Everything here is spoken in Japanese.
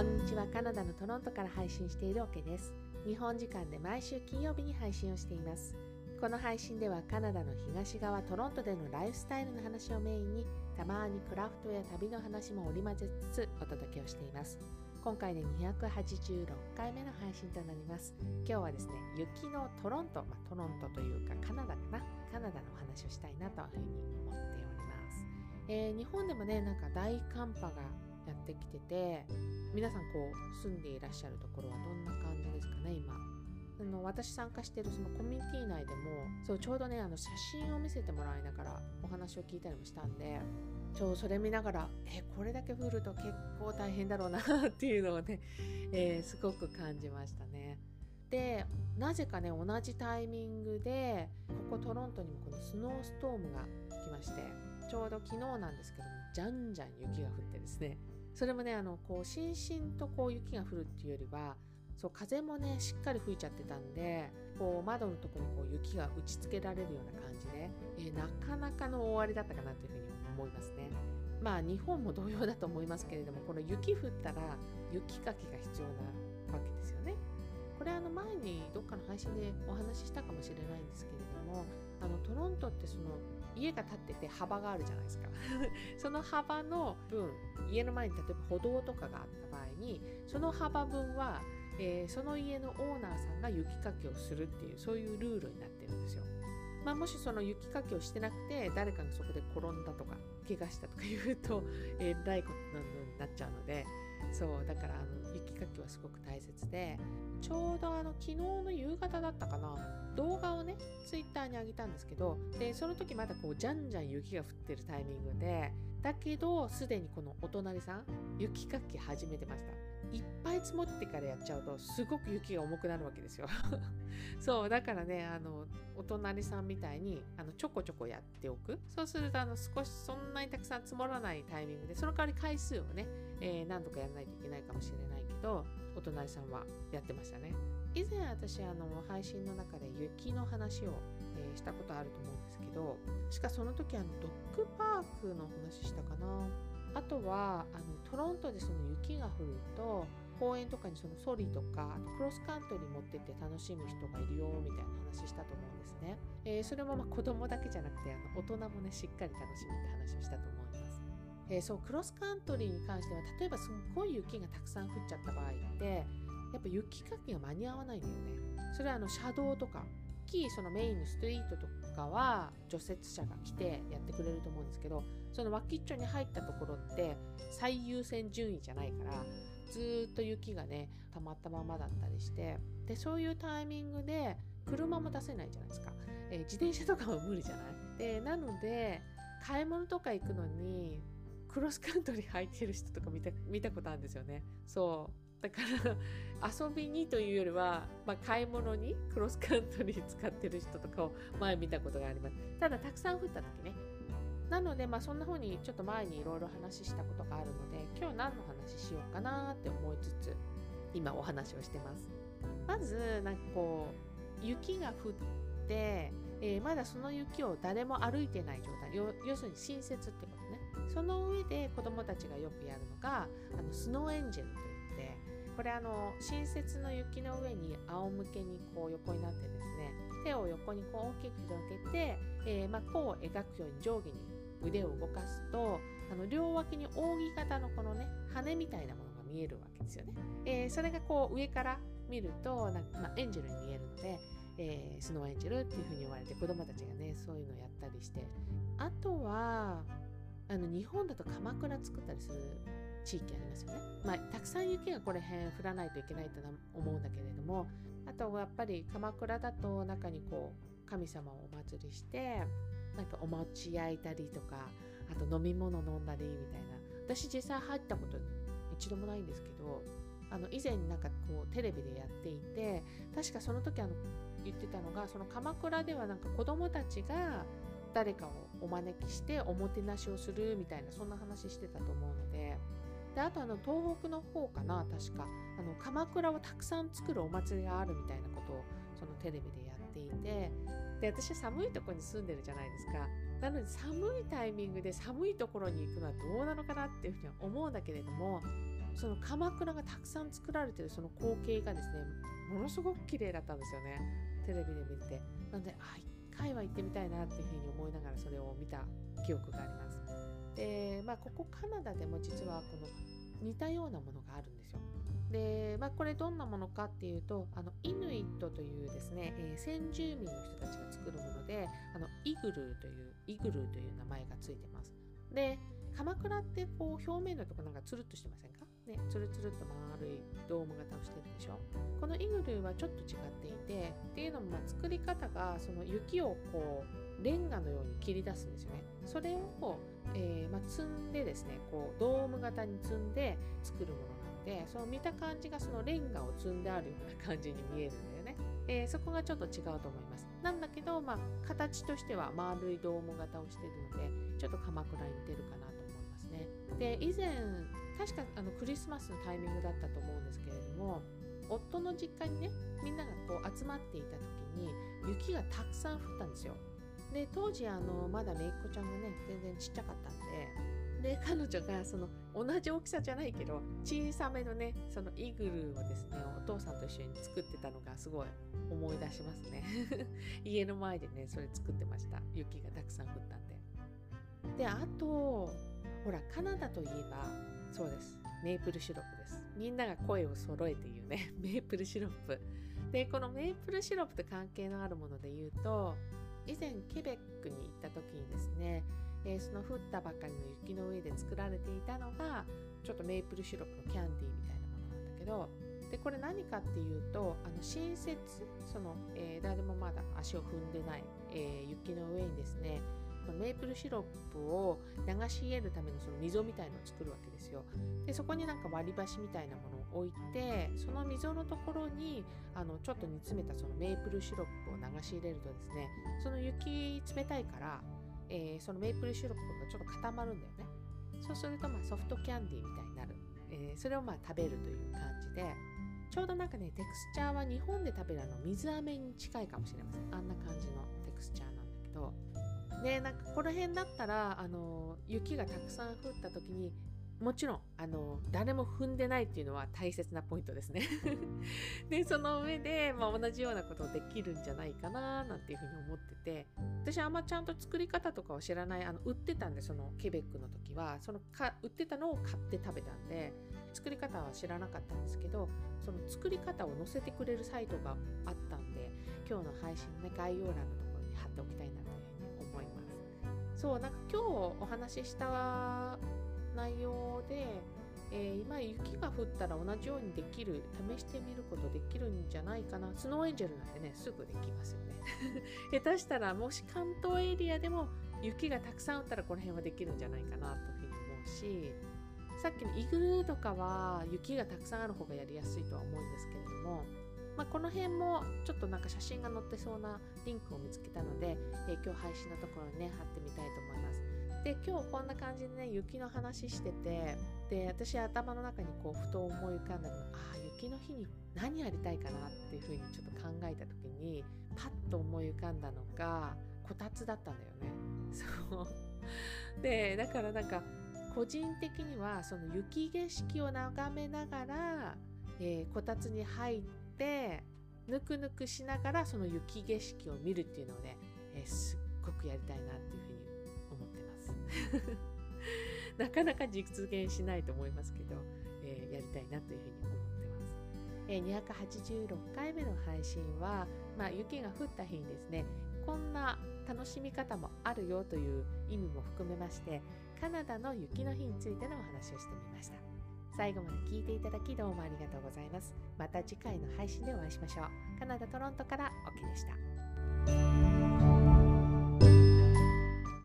こんにちは。カナダのトロントから配信しているオケです。日本時間で毎週金曜日に配信をしています。この配信ではカナダの東側トロントでのライフスタイルの話をメインにたまにクラフトや旅の話も織り交ぜつつお届けをしています。今回で286回目の配信となります。今日はですね雪のトロント、まあ、トロントというかカナダかな。カナダのお話をしたいなというふうに思っております。えー、日本でもねなんか大寒波がやってきてて皆さんこう住んでいらっしゃるところはどんな感じですかね今あの私参加してるそのコミュニティ内でもそうちょうどねあの写真を見せてもらいながらお話を聞いたりもしたんでちょうそれ見ながらえこれだけ降ると結構大変だろうな っていうのをね、えー、すごく感じましたね。でなぜかね同じタイミングでここトロントにもこのスノーストームが来ましてちょうど昨日なんですけどもじゃんじゃん雪が降ってですねそれもねあのこうしんしんとこう雪が降るっていうよりはそう風もねしっかり吹いちゃってたんでこう窓のとこにこう雪が打ちつけられるような感じで、えー、なかなかの大荒れだったかなというふうに思いますね。まあ日本も同様だと思いますけれどもこの雪降ったら雪かきが必要なわけですよね。これあの前にどっかの配信でお話ししたかもしれないんですけれどもあのトロントってその家が建ってて幅があるじゃないですか その幅の分家の前に例えば歩道とかがあった場合にその幅分は、えー、その家のオーナーさんが雪かきをするっていうそういうルールになってるんですよ。まあ、もしその雪かきをしてなくて誰かがそこで転んだとか怪我したとか言うとえらいことになっちゃうのでそうだからあの雪かきはすごく大切でちょうどあの昨日の夕方だったかな動画をねツイッターに上げたんですけどでその時まだこうじゃんじゃん雪が降ってるタイミングでだけどすでにこのお隣さん雪かき始めてました。いっぱい積もってからやっちゃうとすごく雪が重くなるわけですよ。そうだからねあのお隣さんみたいにあのちょこちょこやっておく。そうするとあの少しそんなにたくさん積もらないタイミングでその代わり回数をね、えー、何度かやらないといけないかもしれないけどお隣さんはやってましたね。以前私あの配信の中で雪の話を、えー、したことあると思うんですけどしかその時あのドッグパークの話したかな。あとはあのトロントでその雪が降ると公園とかにそのソリとかクロスカントリー持ってって楽しむ人がいるよみたいな話したと思うんですね、えー、それもまあ子供だけじゃなくてあの大人もねしっかり楽しむって話をしたと思います、えー、そうクロスカントリーに関しては例えばすっごい雪がたくさん降っちゃった場合ってやっぱ雪かきが間に合わないんだよね。それはあの車道とかきそのメインのストリートとかは除雪車が来てやってくれると思うんですけどその脇っちょに入ったところって最優先順位じゃないからずっと雪がね溜まったままだったりしてでそういうタイミングで車も出せないじゃないですか、えー、自転車とかも無理じゃない？でなので買い物とか行くのにクロスカントリー履いてる人とか見た見たことあるんですよね。そう。だから遊びにというよりは、まあ、買い物にクロスカントリー使ってる人とかを前見たことがあります。ただたくさん降った時ね。なので、まあ、そんな風にちょっと前にいろいろ話したことがあるので今日何の話しようかなって思いつつ今お話をしてます。まずなんかこう雪が降って、えー、まだその雪を誰も歩いてない状態。要するに新雪ってことね。その上で子どもたちがよくやるのがあのスノーエンジェルといってこれあの新雪の雪の上に仰向けにこう横になってですね手を横にこう大きく広げて、えー、まあ、弧を描くように上下に腕を動かすとあの両脇に扇形のこのね羽みたいなものが見えるわけですよね。えー、それがこう上から見るとなんか、まあ、エンジェルに見えるので、えー、スノーエンジェルっていうふうに言われて子供たちがねそういうのをやったりしてあとはあの日本だと鎌倉作ったりする地域ありますよね。まあ、たくさん雪がこれ辺降らないといけないと思うんだけれどもあとはやっぱり鎌倉だと中にこう神様をお祭りしてなんかお餅焼いたりとかあと飲み物飲んだりみたいな私実際入ったこと一度もないんですけどあの以前なんかこうテレビでやっていて確かその時あの言ってたのがその鎌倉ではなんか子供たちが誰かをお招きしておもてなしをするみたいなそんな話してたと思うので。であとあの東北の方かな確か。あの鎌倉をたくさん作るお祭りがあるみたいなことをそのテレビでやっていて。で私は寒いとこに住んでるじゃないですか。なので寒いタイミングで寒いところに行くのはどうなのかなっていうふうには思うんだけれどもその鎌倉がたくさん作られてるその光景がですねものすごく綺麗だったんですよね。テレビで見て。なのであ回は行ってみたいなっていうふうに思いながらそれを見た記憶があります。でまあここカナダでも実はこの似たようなものがあるんですよ。で、まあ、これどんなものかっていうとあのイヌイットというですね、えー、先住民の人たちが作るものであのイグルーというイグルーという名前がついてます。で鎌倉ってこう表面のとこなんかつるっとしてませんか？ね、つるつるっと丸いドーム型をしてるでしょ？このイグルーはちょっと違っていてっていうのもまあ作り方がその雪をこうレンガのように切り出すんですよね。それを、えー、ま、積んでですねこうドーム型に積んで作るものなのでその見た感じがそのレンガを積んであるような感じに見えるんだよね、えー、そこがちょっと違うと思います。なんだけど、まあ、形としては丸いドーム型をしてるのでちょっと鎌倉に似てるかなと思いますね。で以前確かあのクリスマスのタイミングだったと思うんですけれども夫の実家にねみんながこう集まっていた時に雪がたくさん降ったんですよ。で当時あのまだめいっ子ちゃんがね全然ちっちゃかったんでで彼女がその同じ大きさじゃないけど小さめのねそのイグルーをですねお父さんと一緒に作ってたのがすごい思い出しますね。家の前でねそれ作ってました。雪がたくさん降ったんで。であとほらカナダといえばそうです。メープルシロップです。みんなが声を揃えて言うね。メープルシロップ。で、このメープルシロップと関係のあるもので言うと、以前ケベックに行った時にですね、えー、その降ったばかりの雪の上で作られていたのが、ちょっとメープルシロップのキャンディーみたいなものなんだけど、でこれ何かっていうとあの新雪その、えー、誰もまだ足を踏んでない、えー、雪の上にですねメープルシロップを流し入れるためのその溝みたいのを作るわけですよ。でそこになんか割り箸みたいなものを置いてその溝のところにあのちょっと煮詰めたそのメープルシロップを流し入れるとですねその雪冷たいから、えー、そのメープルシロップがちょっと固まるんだよね。そうするとまあソフトキャンディーみたいになる。えー、それをまあ食べるという感じでちょうどなんかねテクスチャーは日本で食べるあの水飴に近いかもしれませんあんな感じのテクスチャーなんだけどでなんかこの辺だったらあの雪がたくさん降った時にもちろんあの誰も踏んでないっていうのは大切なポイントですね。でその上で、まあ、同じようなことできるんじゃないかななんていうふうに思ってて私はあんまちゃんと作り方とかを知らないあの売ってたんでそのケベックの時は。そのか売ってたのを買って食べたんで作り方は知らなかったんですけどその作り方を載せてくれるサイトがあったんで今日の配信の、ね、概要欄のところに貼っておきたいなとそうなんか今日お話しした内容で、えー、今雪が降ったら同じようにできる試してみることできるんじゃないかな。スノーエンジェルなんてねすぐできますよね。下手したらもし関東エリアでも雪がたくさん降ったらこの辺はできるんじゃないかなというふうに思うしさっきのイグルーとかは雪がたくさんある方がやりやすいとは思うんですけれどもまあ、この辺もちょっとなんか写真が載ってそうなリンクを見つけたので、えー、今日配信のところにね貼ってみたいと思います。で今日こんな感じでね雪の話しててで私頭の中にこうふと思い浮かんだのがああ雪の日に何やりたいかなっていうふうにちょっと考えた時にパッと思い浮かんだのがこたつだったんだよね。そうでだからなんか個人的にはその雪景色を眺めながら、えー、こたつに入っててぬくぬくしながらその雪景色を見るっていうのをね、えー、すっごくやりたいなっていうふうに思ってます。なかなか実現しないと思いますけど、えー、やりたいなというふうに思ってます、えー、286回目の配信は、まあ、雪が降った日にですねこんな楽しみ方もあるよという意味も含めましてカナダの雪の日についてのお話をしてみました。最後まで聞いていただきどうもありがとうございます。また次回の配信でお会いしましょう。カナダ・トロントからオケでした。